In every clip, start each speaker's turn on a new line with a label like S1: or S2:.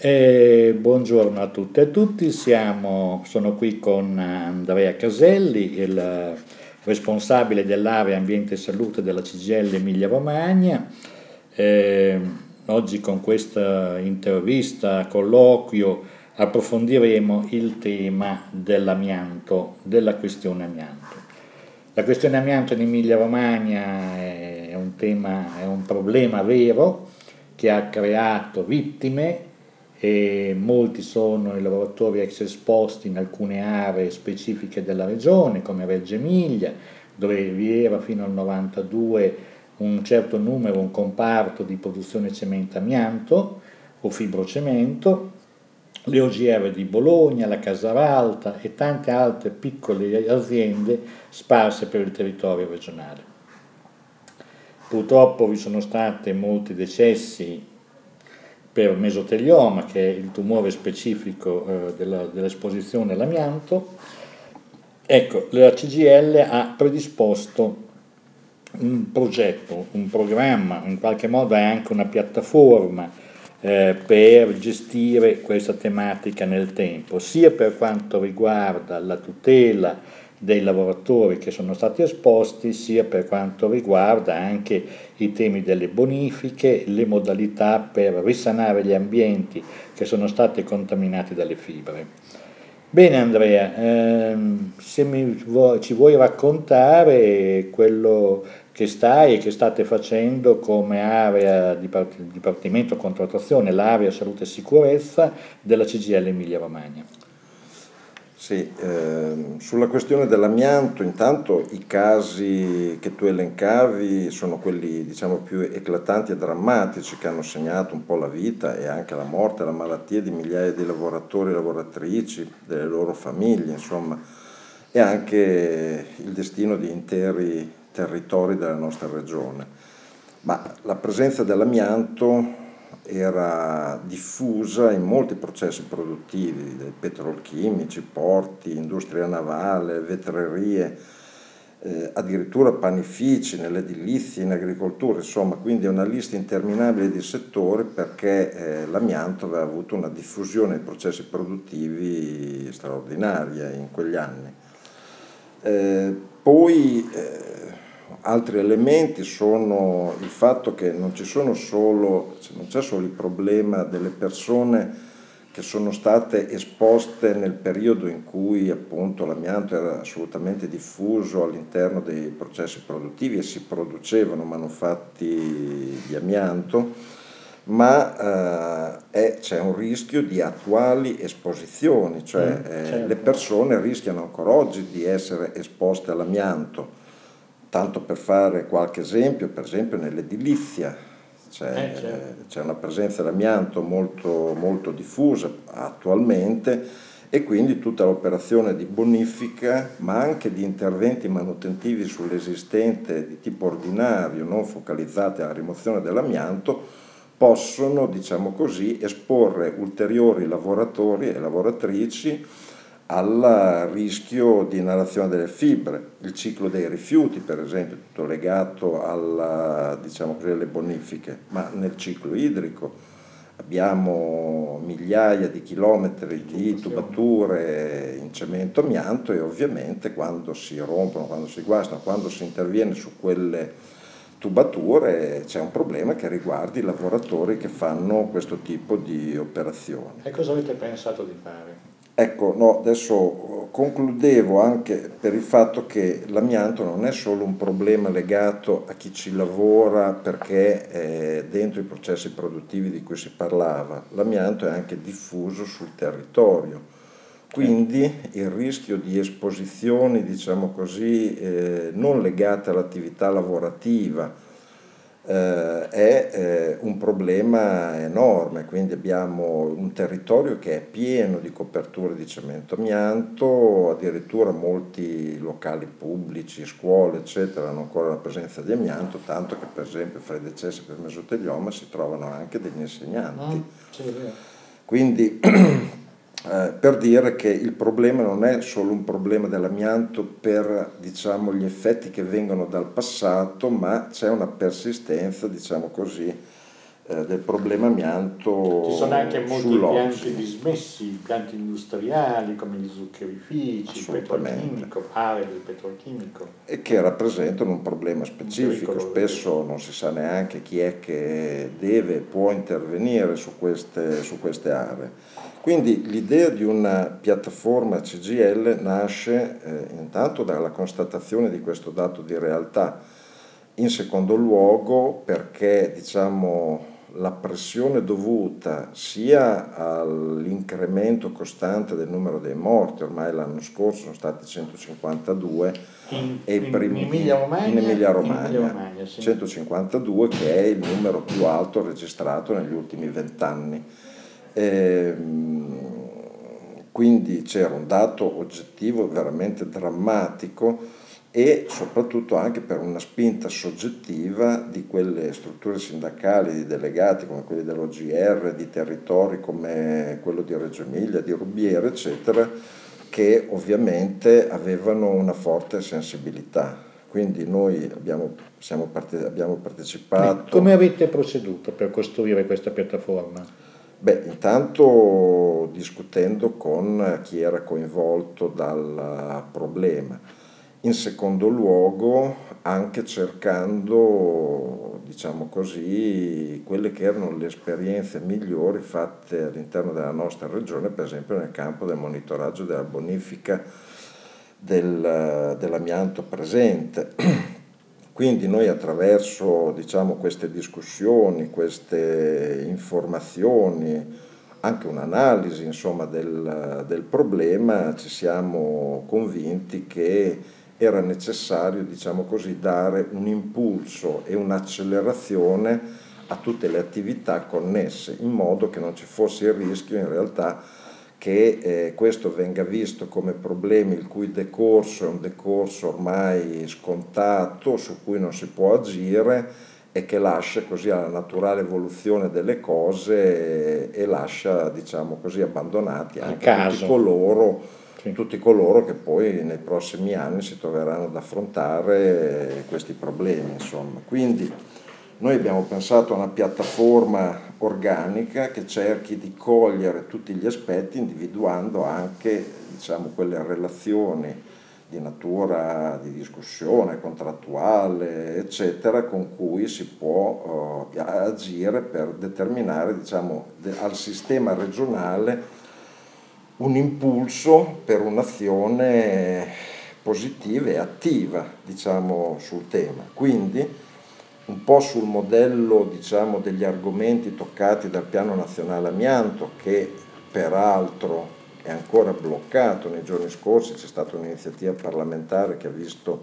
S1: Eh, buongiorno a tutte e a tutti, Siamo, sono qui con Andrea Caselli, il responsabile dell'area ambiente e salute della CGL Emilia Romagna. Eh, oggi con questa intervista, colloquio, approfondiremo il tema dell'amianto, della questione amianto. La questione amianto in Emilia Romagna è un, tema, è un problema vero che ha creato vittime e molti sono i lavoratori ex esposti in alcune aree specifiche della regione come Reggio Emilia dove vi era fino al 92 un certo numero, un comparto di produzione cemento amianto o fibrocemento, le OGR di Bologna, la Casaralta e tante altre piccole aziende sparse per il territorio regionale. Purtroppo vi sono stati molti decessi per mesotelioma, che è il tumore specifico eh, della, dell'esposizione all'amianto, ecco, la CGL ha predisposto un progetto, un programma, in qualche modo è anche una piattaforma eh, per gestire questa tematica nel tempo, sia per quanto riguarda la tutela dei lavoratori che sono stati esposti, sia per quanto riguarda anche i temi delle bonifiche, le modalità per risanare gli ambienti che sono stati contaminati dalle fibre. Bene Andrea, ehm, se vuoi, ci vuoi raccontare quello che stai e che state facendo come area di Dipartimento Contrattazione, l'area Salute e Sicurezza della CGL Emilia Romagna.
S2: Sì, ehm, sulla questione dell'amianto, intanto i casi che tu elencavi sono quelli diciamo, più eclatanti e drammatici che hanno segnato un po' la vita e anche la morte, la malattia di migliaia di lavoratori e lavoratrici, delle loro famiglie, insomma, e anche il destino di interi territori della nostra regione. Ma la presenza dell'amianto era diffusa in molti processi produttivi, dai petrolchimici, porti, industria navale, vetrerie, eh, addirittura panifici, nell'edilizia, in agricoltura, insomma, quindi una lista interminabile di settori perché eh, l'amianto aveva avuto una diffusione nei processi produttivi straordinaria in quegli anni. Eh, poi eh, altri elementi sono il fatto che non, solo, non c'è solo il problema delle persone che sono state esposte nel periodo in cui appunto l'amianto era assolutamente diffuso all'interno dei processi produttivi e si producevano manufatti di amianto, ma eh, c'è un rischio di attuali esposizioni, cioè mm, certo. eh, le persone rischiano ancora oggi di essere esposte all'amianto Tanto per fare qualche esempio, per esempio nell'edilizia c'è, eh, certo. c'è una presenza d'amianto molto, molto diffusa attualmente e quindi tutta l'operazione di bonifica, ma anche di interventi manutentivi sull'esistente di tipo ordinario, non focalizzati alla rimozione dell'amianto, possono, diciamo così, esporre ulteriori lavoratori e lavoratrici al rischio di inalazione delle fibre, il ciclo dei rifiuti per esempio, tutto legato alla, diciamo così, alle bonifiche, ma nel ciclo idrico abbiamo migliaia di chilometri di tubature in cemento amianto e ovviamente quando si rompono, quando si guastano, quando si interviene su quelle tubature c'è un problema che riguarda i lavoratori che fanno questo tipo di operazioni.
S1: E cosa avete pensato di fare?
S2: Ecco, no, adesso concludevo anche per il fatto che l'amianto non è solo un problema legato a chi ci lavora perché è dentro i processi produttivi di cui si parlava, l'amianto è anche diffuso sul territorio. Quindi il rischio di esposizioni, diciamo così, eh, non legate all'attività lavorativa, eh, è eh, un problema enorme, quindi abbiamo un territorio che è pieno di coperture di cemento amianto, addirittura molti locali pubblici, scuole eccetera hanno ancora la presenza di amianto, tanto che per esempio fra i decessi per mesotelioma si trovano anche degli insegnanti. Ah, quindi eh, per dire che il problema non è solo un problema dell'amianto per diciamo, gli effetti che vengono dal passato, ma c'è una persistenza, diciamo così, eh, del problema amianto
S1: Ci sono anche molti impianti dismessi, impianti industriali come gli zuccherifici, il petrolchimico, aree del petrolchimico.
S2: E che rappresentano un problema specifico, un spesso non si sa neanche chi è che deve e può intervenire su queste, su queste aree. Quindi l'idea di una piattaforma CGL nasce eh, intanto dalla constatazione di questo dato di realtà, in secondo luogo perché diciamo, la pressione dovuta sia all'incremento costante del numero dei morti, ormai l'anno scorso sono stati 152
S1: in, e in, primi, in
S2: in Emilia-Romagna, sì. 152 che è il numero più alto registrato negli ultimi vent'anni. Ehm, quindi c'era un dato oggettivo veramente drammatico e soprattutto anche per una spinta soggettiva di quelle strutture sindacali, di delegati come quelli dell'OGR, di territori come quello di Reggio Emilia, di Rubiere, eccetera, che ovviamente avevano una forte sensibilità. Quindi noi abbiamo, parte, abbiamo partecipato...
S1: Come avete proceduto per costruire questa piattaforma?
S2: Beh, intanto discutendo con chi era coinvolto dal problema in secondo luogo anche cercando, diciamo così, quelle che erano le esperienze migliori fatte all'interno della nostra regione, per esempio nel campo del monitoraggio della bonifica del, dell'amianto presente. Quindi noi attraverso diciamo, queste discussioni, queste informazioni, anche un'analisi insomma, del, del problema, ci siamo convinti che era necessario, diciamo così, dare un impulso e un'accelerazione a tutte le attività connesse, in modo che non ci fosse il rischio in realtà che eh, questo venga visto come problemi il cui decorso è un decorso ormai scontato, su cui non si può agire e che lascia così alla naturale evoluzione delle cose e, e lascia, diciamo così, abbandonati anche tutti coloro sì. tutti coloro che poi nei prossimi anni si troveranno ad affrontare questi problemi. Insomma. Quindi noi abbiamo pensato a una piattaforma organica che cerchi di cogliere tutti gli aspetti individuando anche diciamo, quelle relazioni di natura di discussione contrattuale, eccetera, con cui si può uh, agire per determinare diciamo, de- al sistema regionale un impulso per un'azione positiva e attiva diciamo, sul tema. Quindi un po' sul modello diciamo, degli argomenti toccati dal Piano Nazionale Amianto che peraltro è ancora bloccato. Nei giorni scorsi, c'è stata un'iniziativa parlamentare che ha visto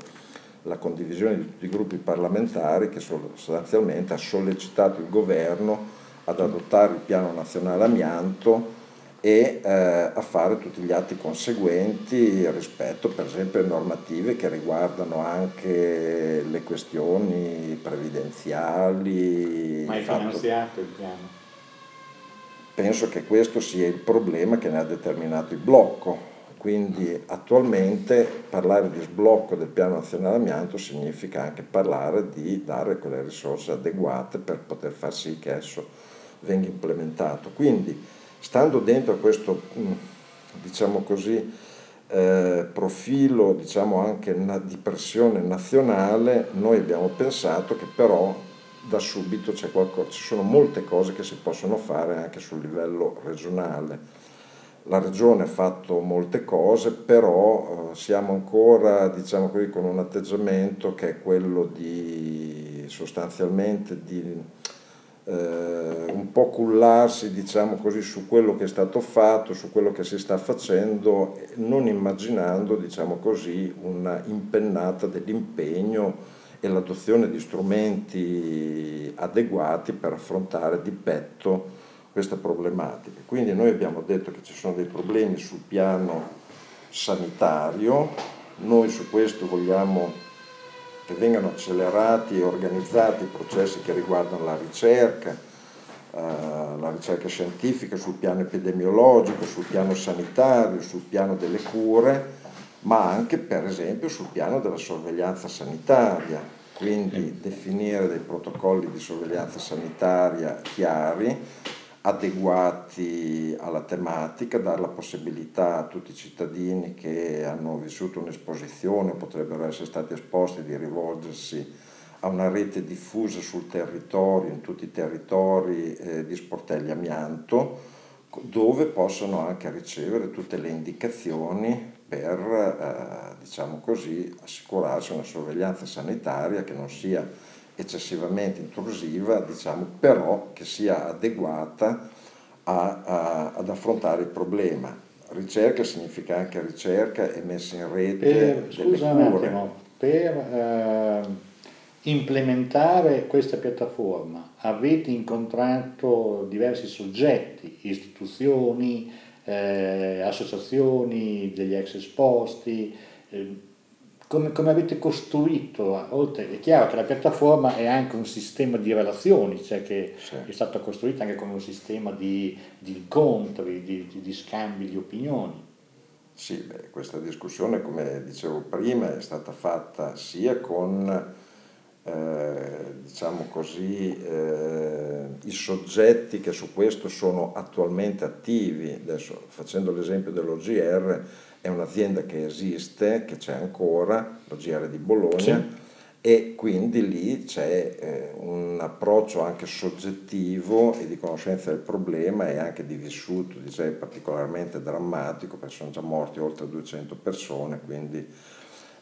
S2: la condivisione di tutti i gruppi parlamentari che sostanzialmente ha sollecitato il governo ad adottare il Piano Nazionale Amianto e eh, a fare tutti gli atti conseguenti rispetto per esempio alle normative che riguardano anche le questioni previdenziali.
S1: Ma è finanziato il piano?
S2: Penso che questo sia il problema che ne ha determinato il blocco. Quindi attualmente parlare di sblocco del piano nazionale amianto significa anche parlare di dare quelle risorse adeguate per poter far sì che esso venga implementato. Quindi stando dentro questo, mm, diciamo così, eh, profilo diciamo anche di pressione nazionale, noi abbiamo pensato che però da subito qualcosa, ci sono molte cose che si possono fare anche sul livello regionale. La regione ha fatto molte cose, però eh, siamo ancora diciamo così, con un atteggiamento che è quello di sostanzialmente di eh, un po' cullarsi diciamo così, su quello che è stato fatto, su quello che si sta facendo, non immaginando diciamo così, una impennata dell'impegno e l'adozione di strumenti adeguati per affrontare di petto questa problematica. Quindi noi abbiamo detto che ci sono dei problemi sul piano sanitario, noi su questo vogliamo che vengano accelerati e organizzati i processi che riguardano la ricerca, eh, la ricerca scientifica sul piano epidemiologico, sul piano sanitario, sul piano delle cure, ma anche per esempio sul piano della sorveglianza sanitaria. quindi definire dei protocolli di sorveglianza sanitaria chiari, adeguati alla tematica, dare la possibilità a tutti i cittadini che hanno vissuto un'esposizione potrebbero essere stati esposti di rivolgersi a una rete diffusa sul territorio, in tutti i territori eh, di sportelli amianto, dove possono anche ricevere tutte le indicazioni per, eh, diciamo così, assicurarsi una sorveglianza sanitaria che non sia eccessivamente intrusiva, diciamo, però che sia adeguata a, a, ad affrontare il problema. Ricerca significa anche ricerca e messa in rete
S1: per, scusa un attimo, per eh, implementare questa piattaforma avete incontrato diversi soggetti, istituzioni, eh, associazioni degli ex esposti, eh, come, come, avete costruito, oltre, è chiaro che la piattaforma è anche un sistema di relazioni, cioè che sì. è stata costruita anche come un sistema di, di incontri, di, di, di, scambi di opinioni.
S2: Sì, beh, questa discussione, come dicevo prima, è stata fatta sia con eh, diciamo così, eh, i soggetti che su questo sono attualmente attivi. Adesso facendo l'esempio dell'OGR, è un'azienda che esiste, che c'è ancora, l'OGR di Bologna, sì. e quindi lì c'è eh, un approccio anche soggettivo e di conoscenza del problema e anche di vissuto, direi particolarmente drammatico, perché sono già morti oltre 200 persone, quindi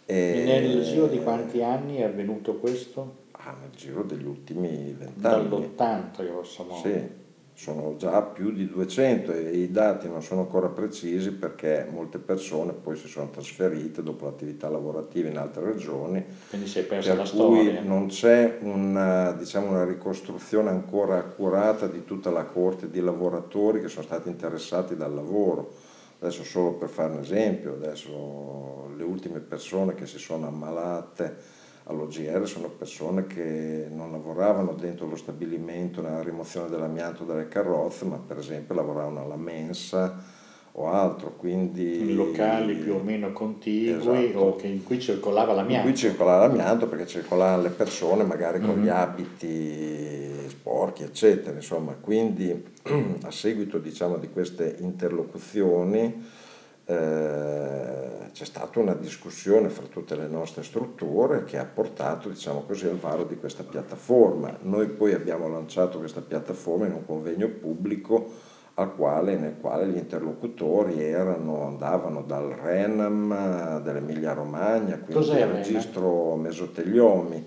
S1: e nel giro di quanti anni è avvenuto questo?
S2: Ah, nel giro degli ultimi vent'anni.
S1: Dall'80 grosso modo.
S2: Sì, sono già più di 200 e i dati non sono ancora precisi perché molte persone poi si sono trasferite dopo l'attività lavorativa in altre regioni.
S1: Quindi si è persa
S2: la
S1: storia.
S2: Per cui non c'è una, diciamo, una ricostruzione ancora accurata di tutta la corte di lavoratori che sono stati interessati dal lavoro Adesso solo per fare un esempio, adesso le ultime persone che si sono ammalate all'OGR sono persone che non lavoravano dentro lo stabilimento nella rimozione dell'amianto dalle carrozze, ma per esempio lavoravano alla mensa o altro, quindi...
S1: In locali più o meno contigui esatto. o in cui circolava l'amianto.
S2: In cui circolava l'amianto perché circolavano le persone magari con mm-hmm. gli abiti sporchi, eccetera. Insomma, quindi a seguito diciamo, di queste interlocuzioni eh, c'è stata una discussione fra tutte le nostre strutture che ha portato diciamo così, al varo di questa piattaforma. Noi poi abbiamo lanciato questa piattaforma in un convegno pubblico quale, nel quale gli interlocutori erano, andavano dal RENAM dell'Emilia Romagna, quindi Cos'è il registro mesoteliomi,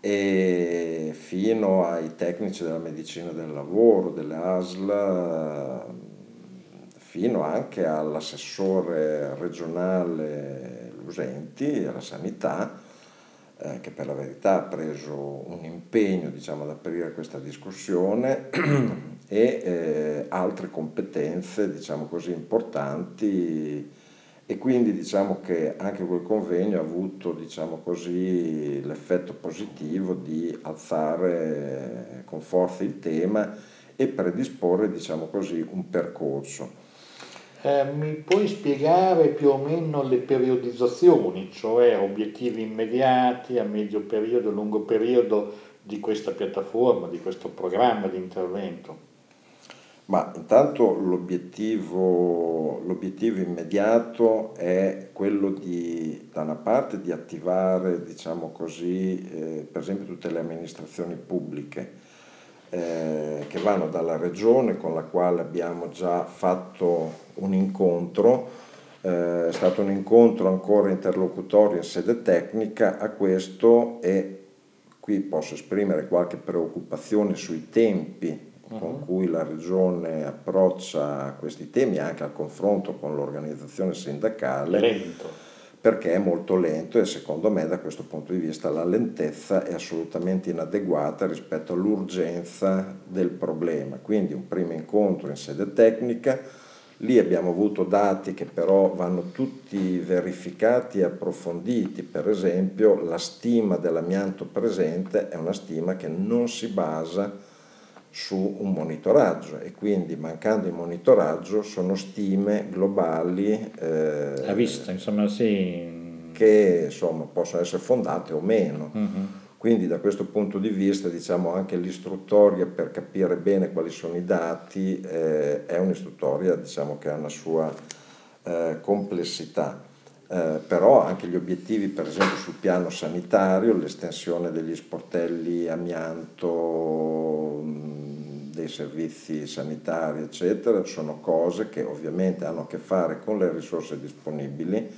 S2: e fino ai tecnici della medicina del lavoro, delle ASL, fino anche all'assessore regionale Lusenti alla sanità, eh, che per la verità ha preso un impegno diciamo, ad aprire questa discussione e eh, altre competenze diciamo così, importanti e quindi diciamo che anche quel convegno ha avuto diciamo così, l'effetto positivo di alzare con forza il tema e predisporre diciamo così, un percorso.
S1: Eh, mi puoi spiegare più o meno le periodizzazioni, cioè obiettivi immediati a medio periodo, lungo periodo di questa piattaforma, di questo programma di intervento?
S2: Ma intanto l'obiettivo, l'obiettivo, immediato è quello di, da una parte, di attivare, diciamo così, eh, per esempio tutte le amministrazioni pubbliche eh, che vanno dalla regione con la quale abbiamo già fatto un incontro, eh, è stato un incontro ancora interlocutorio in sede tecnica a questo e qui posso esprimere qualche preoccupazione sui tempi uh-huh. con cui la Regione approccia questi temi anche al confronto con l'organizzazione sindacale.
S1: Lento.
S2: Perché è molto lento e secondo me da questo punto di vista la lentezza è assolutamente inadeguata rispetto all'urgenza del problema. Quindi un primo incontro in sede tecnica, Lì abbiamo avuto dati che però vanno tutti verificati e approfonditi, per esempio la stima dell'amianto presente è una stima che non si basa su un monitoraggio e quindi mancando il monitoraggio sono stime globali.
S1: Eh, a vista, insomma sì.
S2: che insomma, possono essere fondate o meno. Mm-hmm. Quindi da questo punto di vista diciamo anche l'istruttoria per capire bene quali sono i dati eh, è un'istruttoria diciamo, che ha una sua eh, complessità. Eh, però anche gli obiettivi per esempio sul piano sanitario, l'estensione degli sportelli amianto, dei servizi sanitari eccetera, sono cose che ovviamente hanno a che fare con le risorse disponibili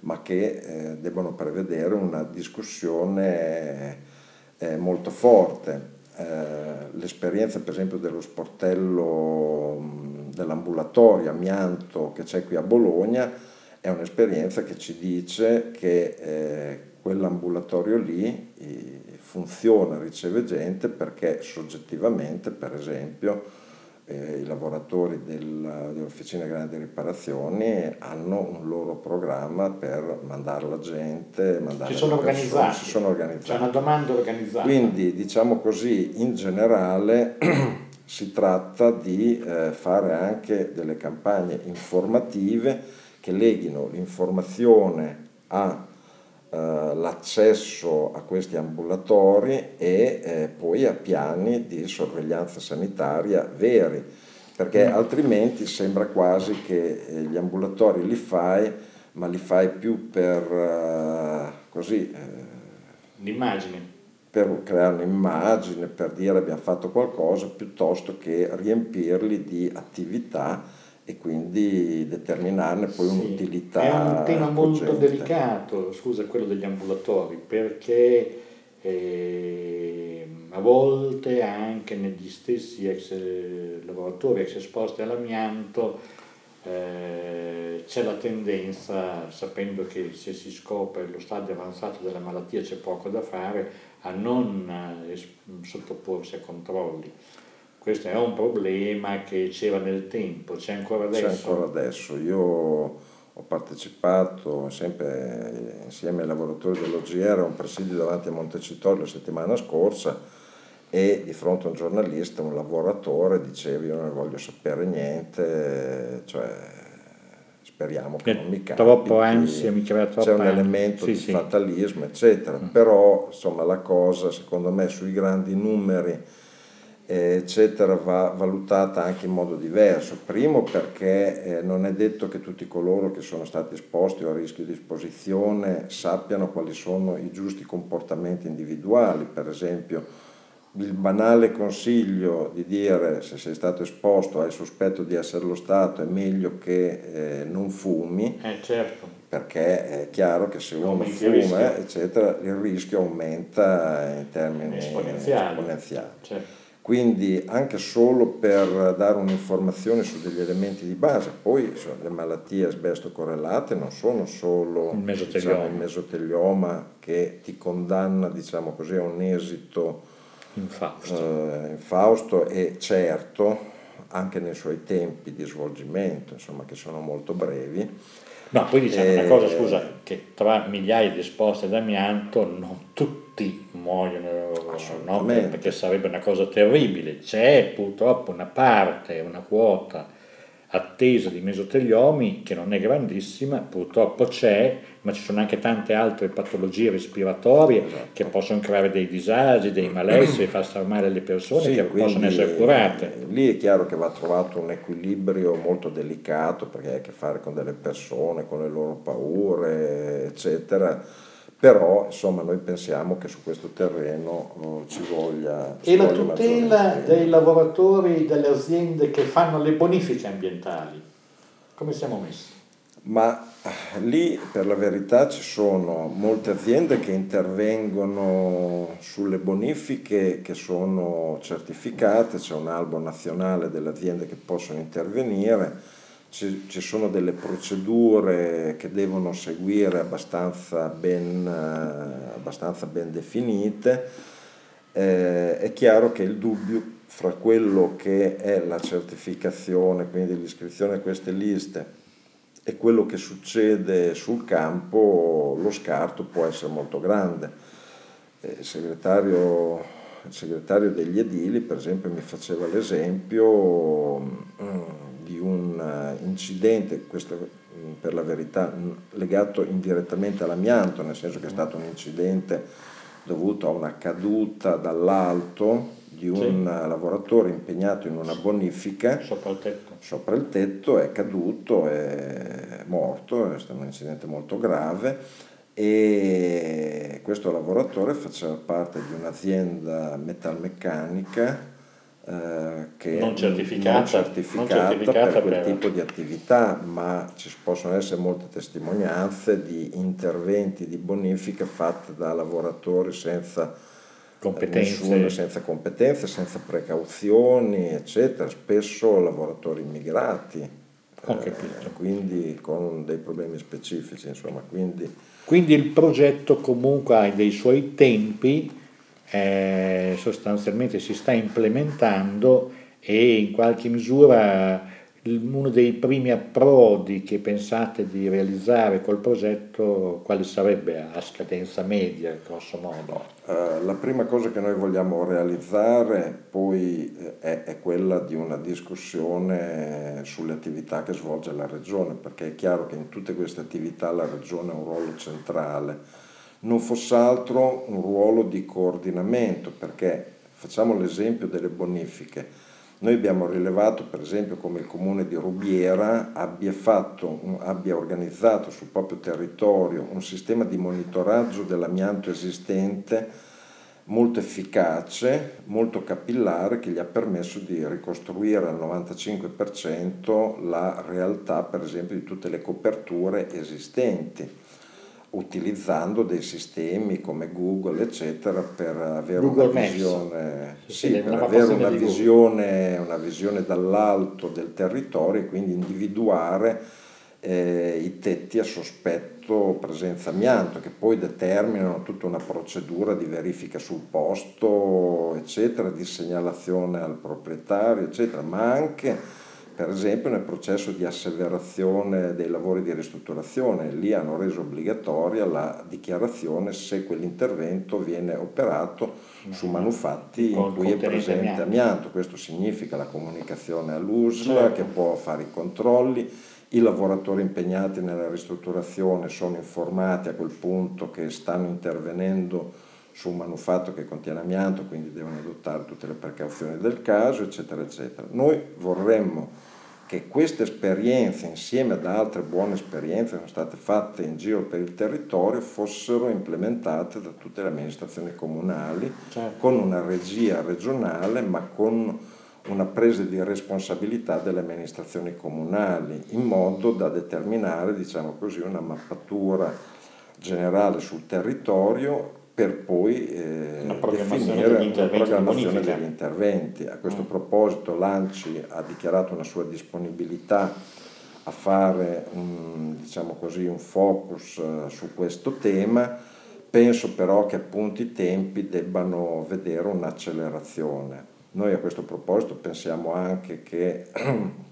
S2: ma che eh, devono prevedere una discussione eh, molto forte. Eh, l'esperienza per esempio dello sportello dell'ambulatorio amianto che c'è qui a Bologna è un'esperienza che ci dice che eh, quell'ambulatorio lì funziona, riceve gente perché soggettivamente, per esempio, eh, i lavoratori del, delle officine grandi riparazioni hanno un loro programma per mandare la gente, mandare
S1: si sono organizzati,
S2: si sono organizzati.
S1: C'è una domanda organizzata.
S2: Quindi diciamo così, in generale si tratta di eh, fare anche delle campagne informative che leghino l'informazione a l'accesso a questi ambulatori e eh, poi a piani di sorveglianza sanitaria veri, perché mm. altrimenti sembra quasi che eh, gli ambulatori li fai, ma li fai più per così...
S1: L'immagine.
S2: Per creare un'immagine, per dire abbiamo fatto qualcosa, piuttosto che riempirli di attività e quindi determinarne poi sì, un'utilità.
S1: È un tema molto cogente. delicato, scusa, quello degli ambulatori, perché eh, a volte anche negli stessi ex lavoratori ex esposti all'amianto eh, c'è la tendenza, sapendo che se si scopre lo stadio avanzato della malattia c'è poco da fare, a non eh, sottoporsi a controlli. Questo è un problema che c'era nel tempo, c'è ancora adesso?
S2: C'è ancora adesso. Io ho partecipato sempre insieme ai lavoratori dell'OGR a un presidio davanti a Montecitorio la settimana scorsa e di fronte a un giornalista, un lavoratore, diceva io non voglio sapere niente, cioè speriamo che non mi capiti.
S1: Troppo ansia, mi crea troppo
S2: C'è un elemento sì, di sì. fatalismo, eccetera. Mm. Però insomma la cosa secondo me sui grandi numeri eccetera, va valutata anche in modo diverso. Primo perché eh, non è detto che tutti coloro che sono stati esposti o a rischio di esposizione sappiano quali sono i giusti comportamenti individuali, per esempio il banale consiglio di dire se sei stato esposto hai sospetto di essere lo Stato è meglio che eh, non fumi
S1: eh, certo.
S2: perché è chiaro che se uno fuma eccetera, il rischio aumenta in termini esponenziali, esponenziali. Certo quindi anche solo per dare un'informazione su degli elementi di base, poi cioè, le malattie asbesto correlate non sono solo
S1: il mesotelioma,
S2: diciamo, il mesotelioma che ti condanna diciamo così, a un esito
S1: infausto.
S2: Eh, infausto e certo anche nei suoi tempi di svolgimento, insomma, che sono molto brevi.
S1: No, poi diciamo una cosa, eh, scusa, che tra migliaia di esposte ad amianto non tutti muoiono, no? perché sarebbe una cosa terribile. C'è purtroppo una parte, una quota attesa di mesoteliomi che non è grandissima, purtroppo c'è, ma ci sono anche tante altre patologie respiratorie esatto. che possono creare dei disagi, dei malesseri, far star male le persone sì, che possono essere curate.
S2: Lì è chiaro che va trovato un equilibrio molto delicato perché hai a che fare con delle persone, con le loro paure, eccetera però insomma noi pensiamo che su questo terreno uh, ci voglia...
S1: Ci e la tutela dei lavoratori delle aziende che fanno le bonifiche ambientali, come siamo messi?
S2: Ma eh, lì per la verità ci sono molte aziende che intervengono sulle bonifiche che sono certificate, c'è un albo nazionale delle aziende che possono intervenire ci, ci, sono delle procedure che devono seguire abbastanza ben, eh, abbastanza ben definite, eh, è chiaro che il dubbio fra quello che è la certificazione, quindi l'iscrizione a queste liste, e quello che succede sul campo, lo scarto può essere molto grande. Eh, il segretario, il segretario degli edili, per esempio, mi faceva l'esempio... Mm, di un eh, incidente, questo per la verità legato indirettamente all'amianto, nel senso che è stato un incidente dovuto a una caduta dall'alto di un sì. lavoratore impegnato in una bonifica
S1: sopra il tetto,
S2: sopra il tetto è caduto, è morto, è stato un incidente molto grave e questo lavoratore faceva parte di un'azienda metalmeccanica eh, che
S1: non certificata, non
S2: certificata, non certificata per quel tipo di attività, ma ci possono essere molte testimonianze di interventi di bonifica fatti da lavoratori senza
S1: competenze.
S2: Nessuno, senza competenze, senza precauzioni, eccetera, spesso lavoratori immigrati,
S1: eh,
S2: quindi con dei problemi specifici, insomma, quindi...
S1: quindi il progetto comunque ha dei suoi tempi eh, sostanzialmente si sta implementando e in qualche misura uno dei primi approdi che pensate di realizzare col progetto, quale sarebbe a scadenza media, grosso modo?
S2: Uh, la prima cosa che noi vogliamo realizzare poi eh, è, è, quella di una discussione sulle attività che svolge la Regione, perché è chiaro che in tutte queste attività la Regione ha un ruolo centrale non fosse altro un ruolo di coordinamento, perché facciamo l'esempio delle bonifiche. Noi abbiamo rilevato per esempio come il comune di Rubiera abbia, fatto, abbia organizzato sul proprio territorio un sistema di monitoraggio dell'amianto esistente molto efficace, molto capillare che gli ha permesso di ricostruire al 95% la realtà per esempio di tutte le coperture esistenti utilizzando dei sistemi come Google, eccetera, per avere
S1: Google
S2: una visione, sì, sì, per avere una visione, una visione, dall'alto del territorio e quindi individuare eh, i tetti a sospetto presenza amianto, che poi determinano tutta una procedura di verifica sul posto, eccetera, di segnalazione al proprietario, eccetera, ma anche per esempio nel processo di asseverazione dei lavori di ristrutturazione, lì hanno reso obbligatoria la dichiarazione se quell'intervento viene operato su manufatti in cui è presente amianto. Questo significa la comunicazione all'USL certo. che può fare i controlli, i lavoratori impegnati nella ristrutturazione sono informati a quel punto che stanno intervenendo su un manufatto che contiene amianto, quindi devono adottare tutte le precauzioni del caso, eccetera, eccetera. Noi vorremmo che queste esperienze, insieme ad altre buone esperienze che sono state fatte in giro per il territorio, fossero implementate da tutte le amministrazioni comunali, certo. con una regia regionale, ma con una presa di responsabilità delle amministrazioni comunali, in modo da determinare, diciamo così, una mappatura generale sul territorio per poi eh, definire la programmazione degli interventi. A questo mm. proposito l'ANCI ha dichiarato una sua disponibilità a fare un, diciamo così, un focus uh, su questo tema, penso però che appunto i tempi debbano vedere un'accelerazione. Noi a questo proposito pensiamo anche che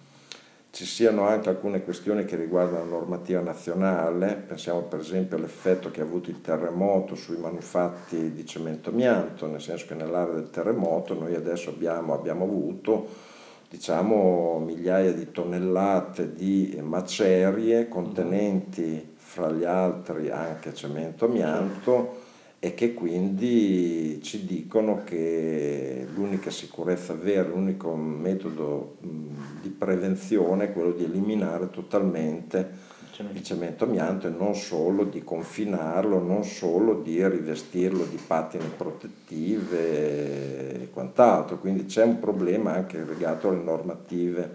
S2: ci siano anche alcune questioni che riguardano la normativa nazionale, pensiamo per esempio all'effetto che ha avuto il terremoto sui manufatti di cemento amianto, nel senso che nell'area del terremoto noi adesso abbiamo, abbiamo avuto diciamo, migliaia di tonnellate di macerie contenenti fra gli altri anche cemento amianto e che quindi ci dicono che l'unica sicurezza vera, l'unico metodo di prevenzione è quello di eliminare totalmente il cemento amianto e non solo di confinarlo, non solo di rivestirlo di pattine protettive e quant'altro. Quindi c'è un problema anche legato alle normative,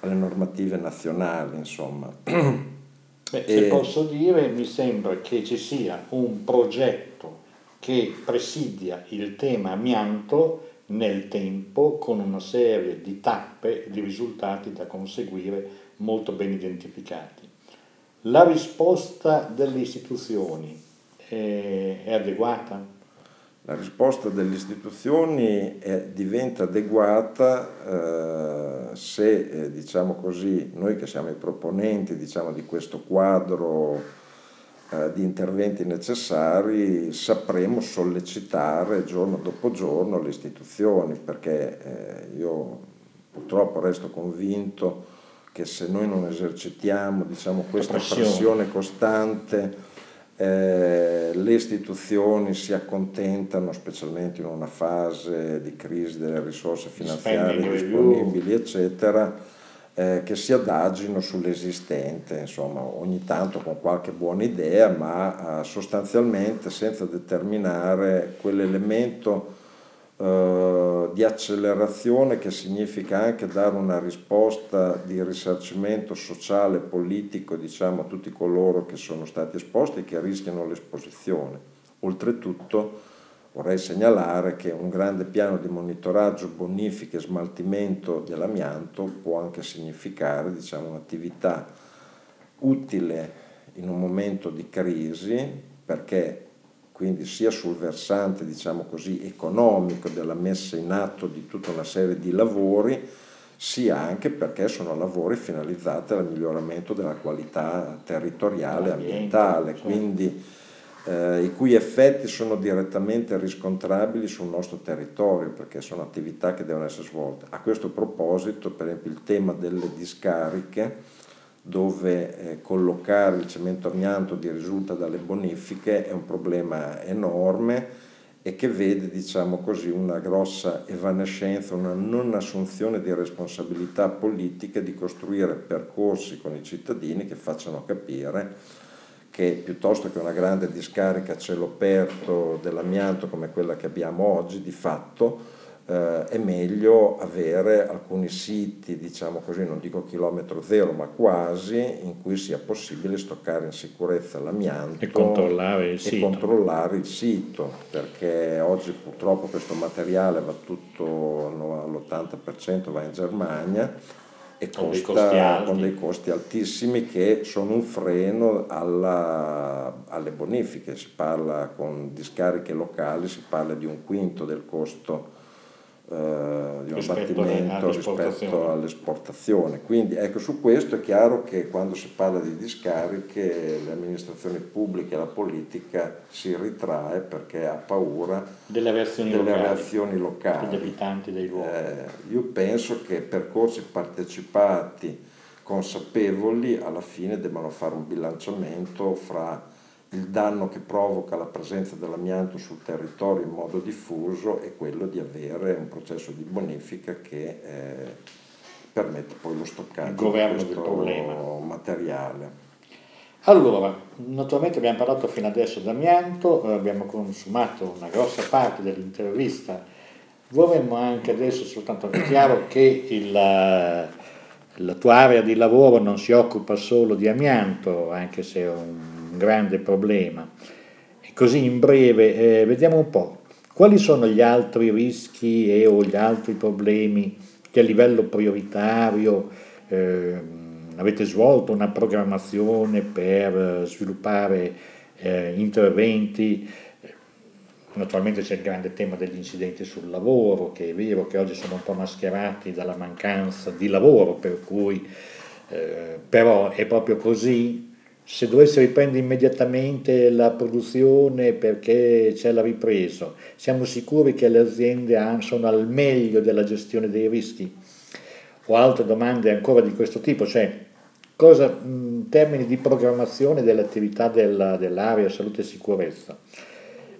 S2: alle normative nazionali, insomma.
S1: Beh, se posso dire, mi sembra che ci sia un progetto che presidia il tema amianto nel tempo con una serie di tappe e di risultati da conseguire molto ben identificati. La risposta delle istituzioni è, è adeguata?
S2: La risposta delle istituzioni è, diventa adeguata eh, se, eh, diciamo così, noi che siamo i proponenti diciamo, di questo quadro eh, di interventi necessari, sapremo sollecitare giorno dopo giorno le istituzioni, perché eh, io purtroppo resto convinto che se noi non esercitiamo diciamo, questa pressione, pressione costante eh, le istituzioni si accontentano, specialmente in una fase di crisi delle risorse finanziarie disponibili, eccetera, eh, che si adagino sull'esistente, insomma, ogni tanto con qualche buona idea, ma eh, sostanzialmente senza determinare quell'elemento eh, di accelerazione che significa anche dare una risposta di risarcimento sociale politico diciamo, a tutti coloro che sono stati esposti e che rischiano l'esposizione. Oltretutto vorrei segnalare che un grande piano di monitoraggio, bonifica e smaltimento dell'amianto può anche significare diciamo, un'attività utile in un momento di crisi perché quindi sia sul versante diciamo così, economico della messa in atto di tutta una serie di lavori, sia anche perché sono lavori finalizzati al miglioramento della qualità territoriale e ambientale, certo. quindi eh, i cui effetti sono direttamente riscontrabili sul nostro territorio, perché sono attività che devono essere svolte. A questo proposito, per esempio, il tema delle discariche, dove eh, collocare il cemento amianto di risulta dalle bonifiche è un problema enorme e che vede diciamo così, una grossa evanescenza, una non assunzione di responsabilità politica di costruire percorsi con i cittadini che facciano capire che piuttosto che una grande discarica a cielo aperto dell'amianto come quella che abbiamo oggi, di fatto eh, è meglio avere alcuni siti, diciamo così, non dico chilometro zero, ma quasi, in cui sia possibile stoccare in sicurezza l'amianto
S1: e controllare il,
S2: e sito. Controllare il sito, perché oggi purtroppo questo materiale va tutto all'80% va in Germania e con, costa, con dei costi altissimi che sono un freno alla, alle bonifiche. Si parla con discariche locali, si parla di un quinto del costo eh, di un abbattimento rispetto all'esportazione. Quindi ecco, su questo è chiaro che quando si parla di discariche le amministrazioni pubbliche e la politica si ritrae perché ha paura
S1: delle reazioni
S2: delle
S1: locali,
S2: reazioni locali.
S1: degli abitanti dei luoghi.
S2: Eh, io penso che percorsi partecipati, consapevoli, alla fine debbano fare un bilanciamento fra il danno che provoca la presenza dell'amianto sul territorio in modo diffuso è quello di avere un processo di bonifica che eh, permette poi lo stoccaggio
S1: di questo
S2: materiale.
S1: Allora, naturalmente abbiamo parlato fino adesso d'amianto, eh, abbiamo consumato una grossa parte dell'intervista, vorremmo anche adesso soltanto, è chiaro che il, la tua area di lavoro non si occupa solo di amianto, anche se è un grande problema. E così in breve, eh, vediamo un po', quali sono gli altri rischi e o gli altri problemi che a livello prioritario eh, avete svolto una programmazione per sviluppare eh, interventi? Naturalmente c'è il grande tema degli incidenti sul lavoro, che è vero che oggi sono un po' mascherati dalla mancanza di lavoro, per cui eh, però è proprio così, se dovesse riprendere immediatamente la produzione perché c'è la ripresa, siamo sicuri che le aziende sono al meglio della gestione dei rischi? O altre domande ancora di questo tipo, cioè cosa in termini di programmazione dell'attività della, dell'area salute e sicurezza?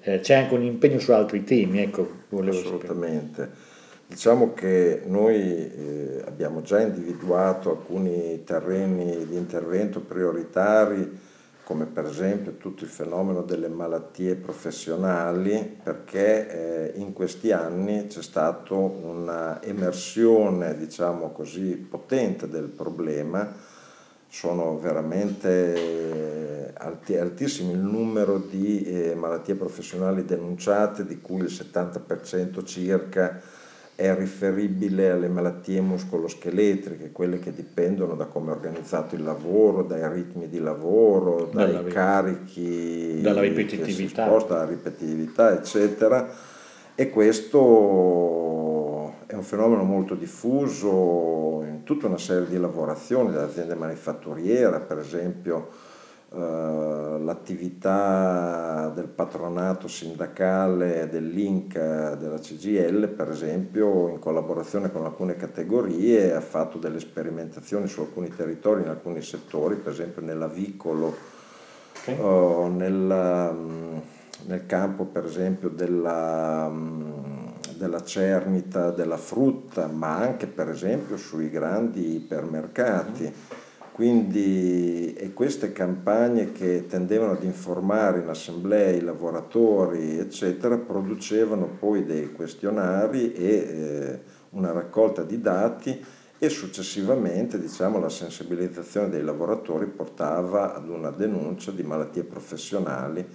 S1: Eh, c'è anche un impegno su altri temi, ecco,
S2: volevo Assolutamente. Sapere. Diciamo che noi eh, abbiamo già individuato alcuni terreni di intervento prioritari, come per esempio tutto il fenomeno delle malattie professionali, perché eh, in questi anni c'è stata un'emersione, diciamo così, potente del problema. Sono veramente alti, altissimi il numero di eh, malattie professionali denunciate, di cui il 70% circa è riferibile alle malattie muscoloscheletriche, quelle che dipendono da come è organizzato il lavoro, dai ritmi di lavoro, dai dalla, carichi,
S1: dalla ripetitività.
S2: Sposta, dalla ripetitività, eccetera. E questo è un fenomeno molto diffuso in tutta una serie di lavorazioni, dall'azienda manifatturiera, per esempio l'attività del patronato sindacale dell'Inc della CGL, per esempio, in collaborazione con alcune categorie, ha fatto delle sperimentazioni su alcuni territori, in alcuni settori, per esempio nell'avicolo, okay. o nel, nel, campo per esempio della, della cernita, della frutta, ma anche per esempio sui grandi ipermercati. Mm quindi, e queste campagne che tendevano ad informare in assemblee i lavoratori, eccetera, producevano poi dei questionari e eh, una raccolta di dati e successivamente diciamo, la sensibilizzazione dei lavoratori portava ad una denuncia di malattie professionali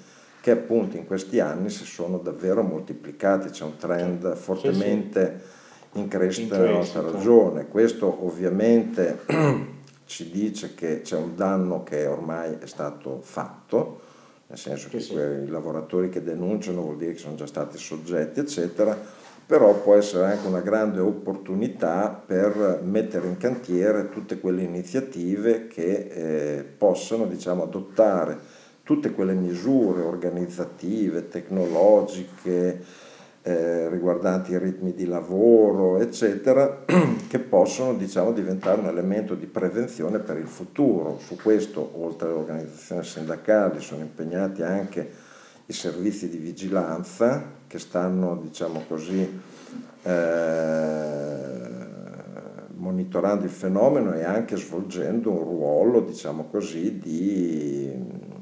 S2: che appunto in questi anni si sono davvero moltiplicati, c'è un trend fortemente in crescita nella nostra ragione. Questo ovviamente ci dice che c'è un danno che ormai è stato fatto, nel senso che, che sì. i lavoratori che denunciano vuol dire che sono già stati soggetti, eccetera, però può essere anche una grande opportunità per mettere in cantiere tutte quelle iniziative che eh, possano diciamo, adottare tutte quelle misure organizzative, tecnologiche, eh, riguardanti i ritmi di lavoro, eccetera, che possono diciamo, diventare un elemento di prevenzione per il futuro. Su questo, oltre alle organizzazioni sindacali, sono impegnati anche i servizi di vigilanza che stanno, diciamo così, eh, monitorando il fenomeno e anche svolgendo un ruolo, diciamo così, di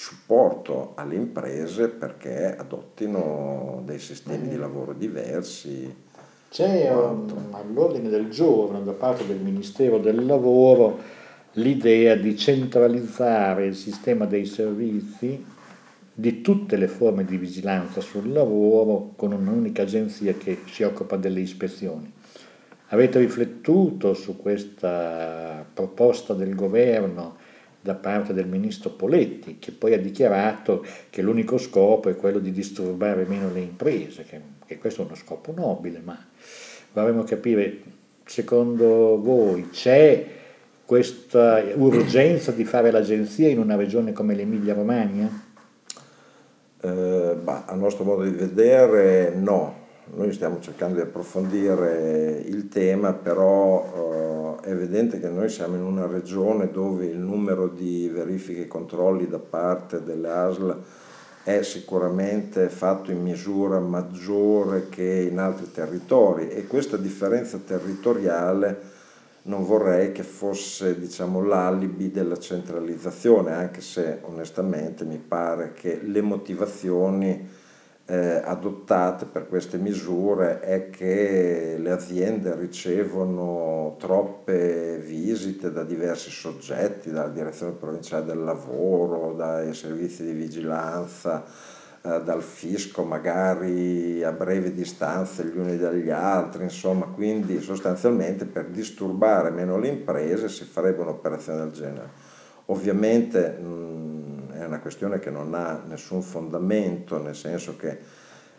S2: supporto alle imprese perché adottino dei sistemi di lavoro diversi.
S1: C'è um, all'ordine del giorno da parte del Ministero del Lavoro l'idea di centralizzare il sistema dei servizi di tutte le forme di vigilanza sul lavoro con un'unica agenzia che si occupa delle ispezioni. Avete riflettuto su questa proposta del governo da parte del ministro Poletti, che poi ha dichiarato che l'unico scopo è quello di disturbare meno le imprese, che, che questo è uno scopo nobile, ma vorremmo capire, secondo voi c'è questa urgenza di fare l'agenzia in una regione come l'Emilia Romagna?
S2: Eh, a nostro modo di vedere no, noi stiamo cercando di approfondire il tema, però eh, è evidente che noi siamo in una regione dove il numero di verifiche e controlli da parte delle ASL è sicuramente fatto in misura maggiore che in altri territori. E questa differenza territoriale non vorrei che fosse diciamo, l'alibi della centralizzazione, anche se onestamente mi pare che le motivazioni eh, adottate per queste misure è che le aziende ricevono troppe visite da diversi soggetti, dalla direzione provinciale del lavoro, dai servizi di vigilanza, eh, dal fisco magari a breve distanza gli uni dagli altri, insomma, quindi sostanzialmente per disturbare meno le imprese si farebbe un'operazione del genere. Ovviamente mh, è una questione che non ha nessun fondamento, nel senso che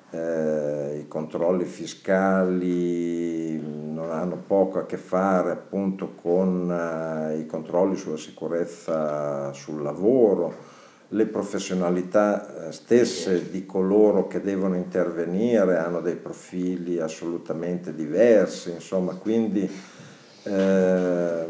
S2: eh, i controlli fiscali non hanno poco a che fare appunto con eh, i controlli sulla sicurezza sul lavoro, le professionalità eh, stesse di coloro che devono intervenire hanno dei profili assolutamente diversi, insomma, quindi eh,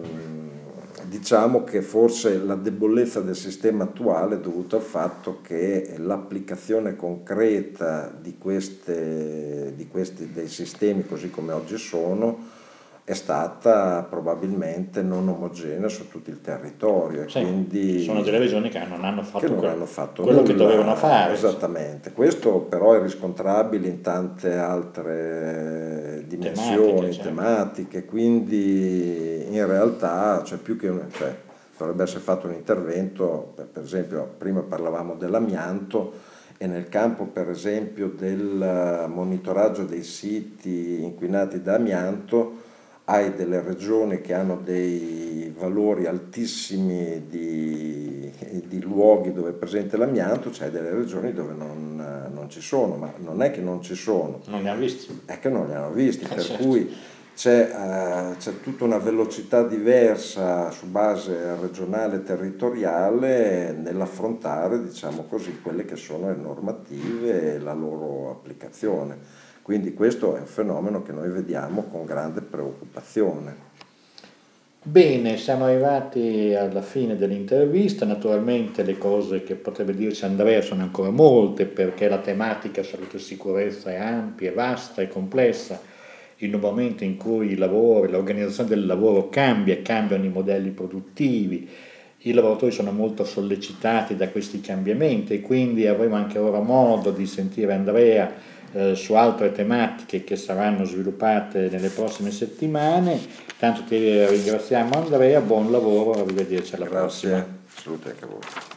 S2: diciamo che forse la debolezza del sistema attuale è dovuta al fatto che l'applicazione concreta di, queste, di questi, dei sistemi così come oggi sono è stata probabilmente non omogenea su tutto il territorio.
S1: Sì, quindi
S2: sono
S1: delle regioni che non hanno fatto,
S2: non hanno fatto
S1: quello nulla, che dovevano fare.
S2: Esattamente, questo però è riscontrabile in tante altre dimensioni, tematiche, certo. tematiche quindi in realtà cioè, più che un, cioè, dovrebbe essere fatto un intervento, per, per esempio prima parlavamo dell'amianto, e nel campo per esempio del monitoraggio dei siti inquinati da amianto hai delle regioni che hanno dei valori altissimi di, di luoghi dove è presente l'amianto, c'è delle regioni dove non, non, ci sono, ma non è che non ci sono.
S1: Non li hanno visti.
S2: È che non li hanno visti, eh, per certo. cui c'è, uh, c'è, tutta una velocità diversa su base regionale e territoriale nell'affrontare, diciamo così, quelle che sono le normative e la loro applicazione. Quindi questo è un fenomeno che noi vediamo con grande preoccupazione.
S1: Bene, siamo arrivati alla fine dell'intervista, naturalmente le cose che potrebbe dirci Andrea sono ancora molte perché la tematica salute e sicurezza è ampia, vasta e complessa. In un momento in cui il lavoro, l'organizzazione del lavoro cambia, cambiano i modelli produttivi, i lavoratori sono molto sollecitati da questi cambiamenti e quindi avremo anche ora modo di sentire Andrea eh, su altre tematiche che saranno sviluppate nelle prossime settimane. Tanto ti ringraziamo Andrea, buon lavoro, arrivederci alla
S2: Grazie.
S1: prossima.
S2: Salute anche a voi.